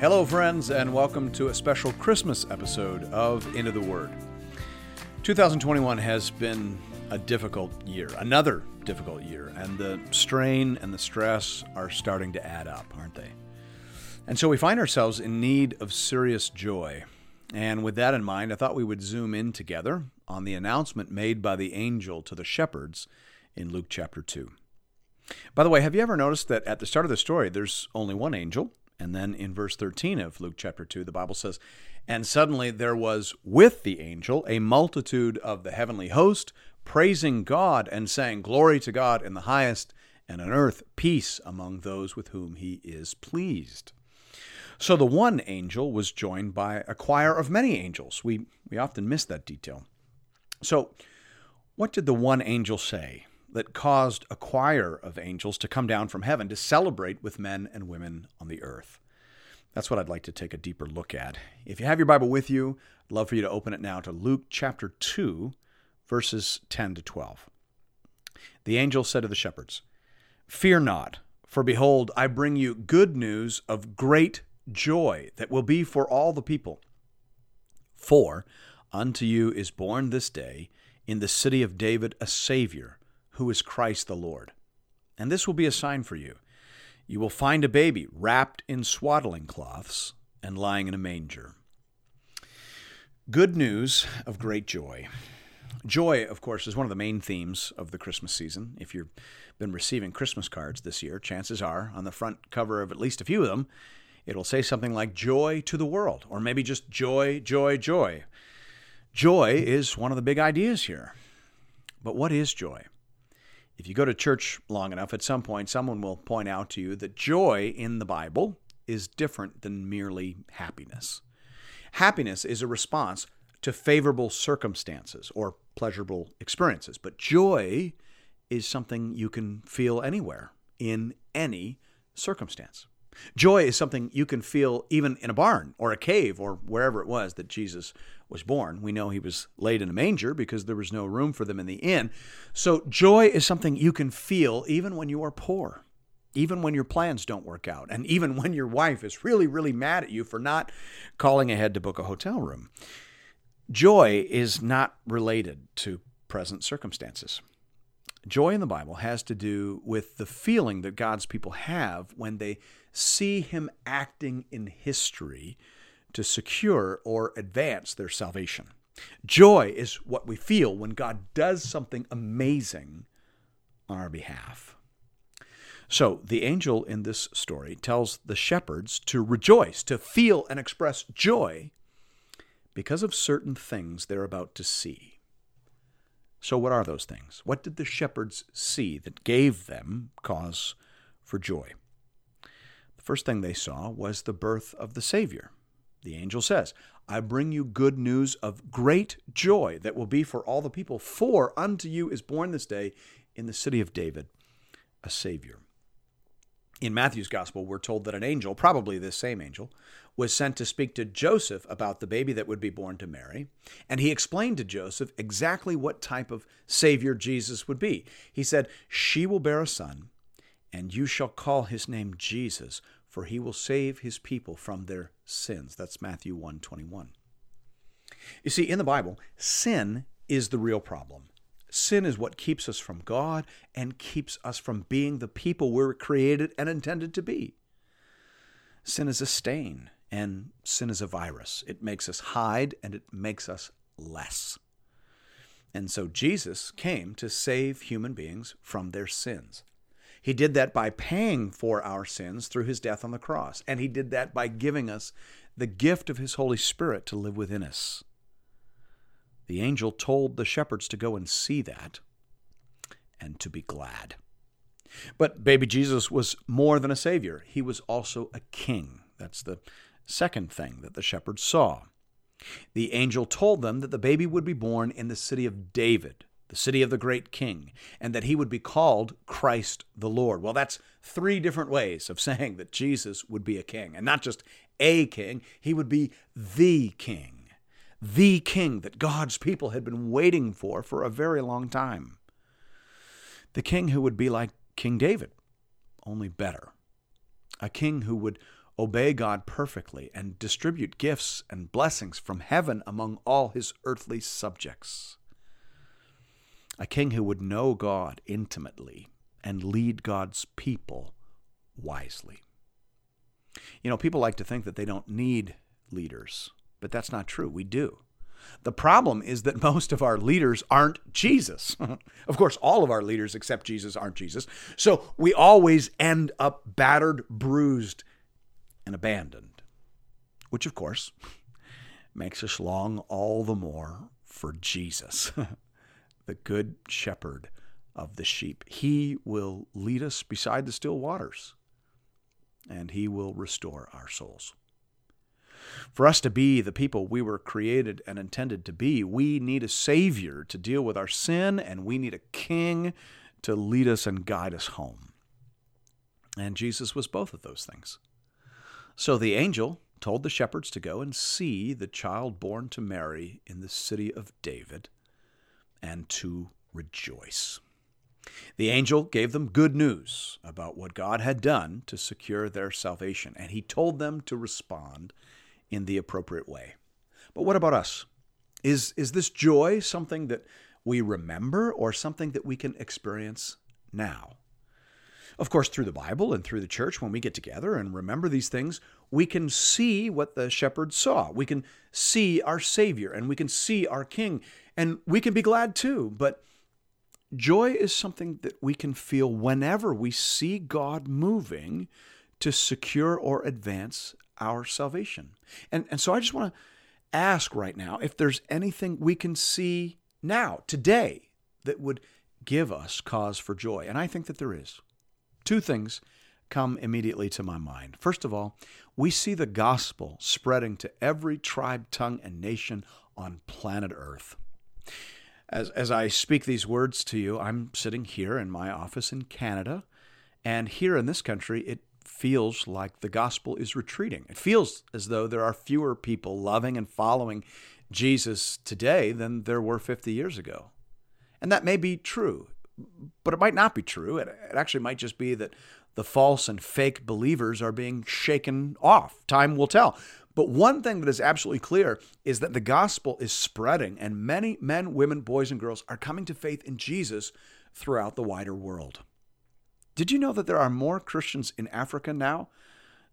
Hello, friends, and welcome to a special Christmas episode of Into the Word. 2021 has been a difficult year, another difficult year, and the strain and the stress are starting to add up, aren't they? And so we find ourselves in need of serious joy. And with that in mind, I thought we would zoom in together on the announcement made by the angel to the shepherds in Luke chapter 2. By the way, have you ever noticed that at the start of the story, there's only one angel? And then in verse 13 of Luke chapter 2, the Bible says, And suddenly there was with the angel a multitude of the heavenly host, praising God and saying, Glory to God in the highest, and on earth peace among those with whom he is pleased. So the one angel was joined by a choir of many angels. We, we often miss that detail. So, what did the one angel say that caused a choir of angels to come down from heaven to celebrate with men and women on the earth. That's what I'd like to take a deeper look at. If you have your Bible with you, I'd love for you to open it now to Luke chapter 2, verses 10 to 12. The angel said to the shepherds, Fear not, for behold, I bring you good news of great joy that will be for all the people. For unto you is born this day in the city of David a Savior who is Christ the Lord. And this will be a sign for you. You will find a baby wrapped in swaddling cloths and lying in a manger. Good news of great joy. Joy, of course, is one of the main themes of the Christmas season. If you've been receiving Christmas cards this year, chances are on the front cover of at least a few of them, it'll say something like joy to the world, or maybe just joy, joy, joy. Joy is one of the big ideas here. But what is joy? If you go to church long enough, at some point, someone will point out to you that joy in the Bible is different than merely happiness. Happiness is a response to favorable circumstances or pleasurable experiences, but joy is something you can feel anywhere in any circumstance. Joy is something you can feel even in a barn or a cave or wherever it was that Jesus was born. We know he was laid in a manger because there was no room for them in the inn. So, joy is something you can feel even when you are poor, even when your plans don't work out, and even when your wife is really, really mad at you for not calling ahead to book a hotel room. Joy is not related to present circumstances. Joy in the Bible has to do with the feeling that God's people have when they see Him acting in history to secure or advance their salvation. Joy is what we feel when God does something amazing on our behalf. So, the angel in this story tells the shepherds to rejoice, to feel and express joy because of certain things they're about to see. So, what are those things? What did the shepherds see that gave them cause for joy? The first thing they saw was the birth of the Savior. The angel says, I bring you good news of great joy that will be for all the people, for unto you is born this day in the city of David a Savior. In Matthew's gospel, we're told that an angel, probably this same angel, was sent to speak to Joseph about the baby that would be born to Mary. And he explained to Joseph exactly what type of Savior Jesus would be. He said, She will bear a son, and you shall call his name Jesus, for he will save his people from their sins. That's Matthew 1 21. You see, in the Bible, sin is the real problem. Sin is what keeps us from God and keeps us from being the people we're created and intended to be. Sin is a stain, and sin is a virus. It makes us hide and it makes us less. And so Jesus came to save human beings from their sins. He did that by paying for our sins through his death on the cross. And he did that by giving us the gift of his Holy Spirit to live within us. The angel told the shepherds to go and see that and to be glad. But baby Jesus was more than a savior, he was also a king. That's the second thing that the shepherds saw. The angel told them that the baby would be born in the city of David, the city of the great king, and that he would be called Christ the Lord. Well, that's three different ways of saying that Jesus would be a king, and not just a king, he would be the king the king that God's people had been waiting for for a very long time. The king who would be like King David, only better. A king who would obey God perfectly, and distribute gifts and blessings from heaven among all his earthly subjects. A king who would know God intimately and lead God's people wisely. You know, people like to think that they don't need leaders, but that's not true. We do. The problem is that most of our leaders aren't Jesus. of course, all of our leaders except Jesus aren't Jesus. So we always end up battered, bruised, and abandoned, which of course makes us long all the more for Jesus, the good shepherd of the sheep. He will lead us beside the still waters, and he will restore our souls. For us to be the people we were created and intended to be, we need a Savior to deal with our sin, and we need a King to lead us and guide us home. And Jesus was both of those things. So the angel told the shepherds to go and see the child born to Mary in the city of David and to rejoice. The angel gave them good news about what God had done to secure their salvation, and he told them to respond in the appropriate way. But what about us? Is, is this joy something that we remember or something that we can experience now? Of course, through the Bible and through the church, when we get together and remember these things, we can see what the shepherds saw. We can see our Savior and we can see our King, and we can be glad too. But joy is something that we can feel whenever we see God moving to secure or advance our salvation. And, and so I just want to ask right now if there's anything we can see now, today, that would give us cause for joy. And I think that there is. Two things come immediately to my mind. First of all, we see the gospel spreading to every tribe, tongue, and nation on planet Earth. As, as I speak these words to you, I'm sitting here in my office in Canada, and here in this country, it feels like the gospel is retreating. It feels as though there are fewer people loving and following Jesus today than there were 50 years ago. And that may be true, but it might not be true. It, it actually might just be that the false and fake believers are being shaken off. Time will tell. But one thing that is absolutely clear is that the gospel is spreading, and many men, women, boys, and girls are coming to faith in Jesus throughout the wider world. Did you know that there are more Christians in Africa now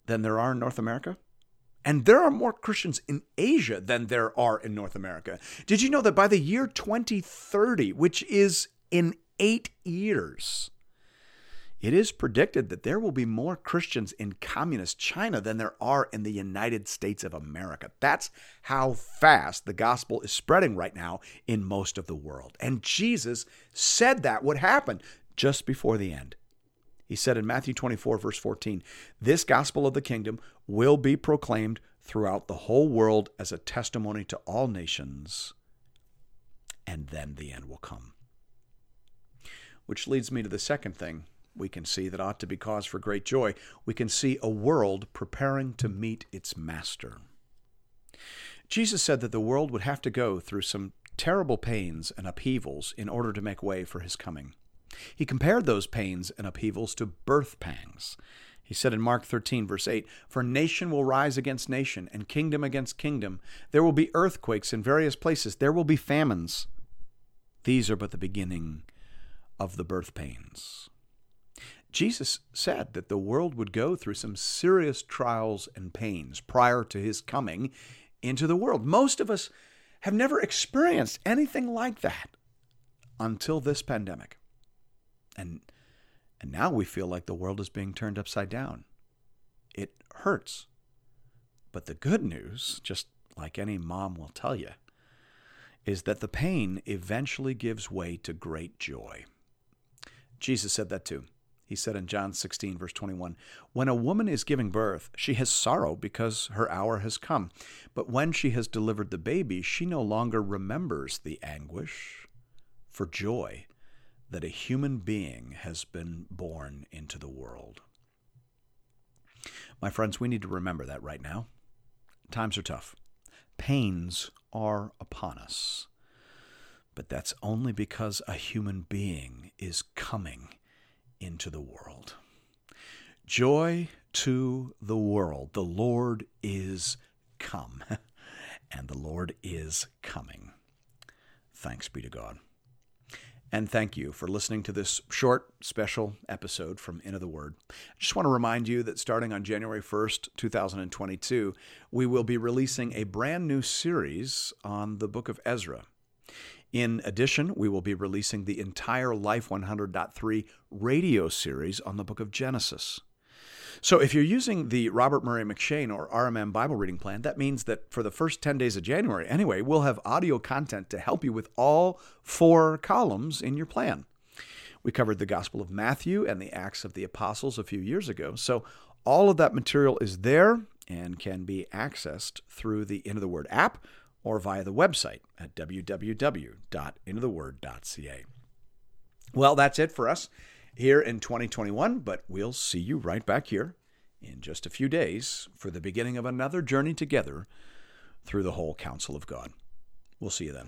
than there are in North America? And there are more Christians in Asia than there are in North America. Did you know that by the year 2030, which is in eight years, it is predicted that there will be more Christians in communist China than there are in the United States of America. That's how fast the gospel is spreading right now in most of the world. And Jesus said that would happen just before the end. He said in Matthew 24, verse 14, This gospel of the kingdom will be proclaimed throughout the whole world as a testimony to all nations, and then the end will come. Which leads me to the second thing we can see that ought to be cause for great joy. We can see a world preparing to meet its master. Jesus said that the world would have to go through some terrible pains and upheavals in order to make way for his coming. He compared those pains and upheavals to birth pangs. He said in Mark 13, verse 8, For nation will rise against nation, and kingdom against kingdom. There will be earthquakes in various places. There will be famines. These are but the beginning of the birth pains. Jesus said that the world would go through some serious trials and pains prior to his coming into the world. Most of us have never experienced anything like that until this pandemic. And and now we feel like the world is being turned upside down. It hurts. But the good news, just like any mom will tell you, is that the pain eventually gives way to great joy. Jesus said that too. He said in John 16, verse 21, When a woman is giving birth, she has sorrow because her hour has come. But when she has delivered the baby, she no longer remembers the anguish for joy that a human being has been born into the world. My friends, we need to remember that right now. Times are tough. Pains are upon us. But that's only because a human being is coming into the world. Joy, to the world. The Lord is come, and the Lord is coming. Thanks be to God. And thank you for listening to this short, special episode from Into the Word. I just want to remind you that starting on January 1st, 2022, we will be releasing a brand new series on the book of Ezra. In addition, we will be releasing the entire Life 100.3 radio series on the book of Genesis. So if you're using the Robert Murray M'Cheyne or RMM Bible reading plan, that means that for the first 10 days of January, anyway, we'll have audio content to help you with all four columns in your plan. We covered the Gospel of Matthew and the Acts of the Apostles a few years ago. So all of that material is there and can be accessed through the Into the Word app or via the website at www.intotheword.ca. Well, that's it for us here in 2021, but we'll see you right back here in just a few days for the beginning of another journey together through the whole counsel of God. We'll see you then.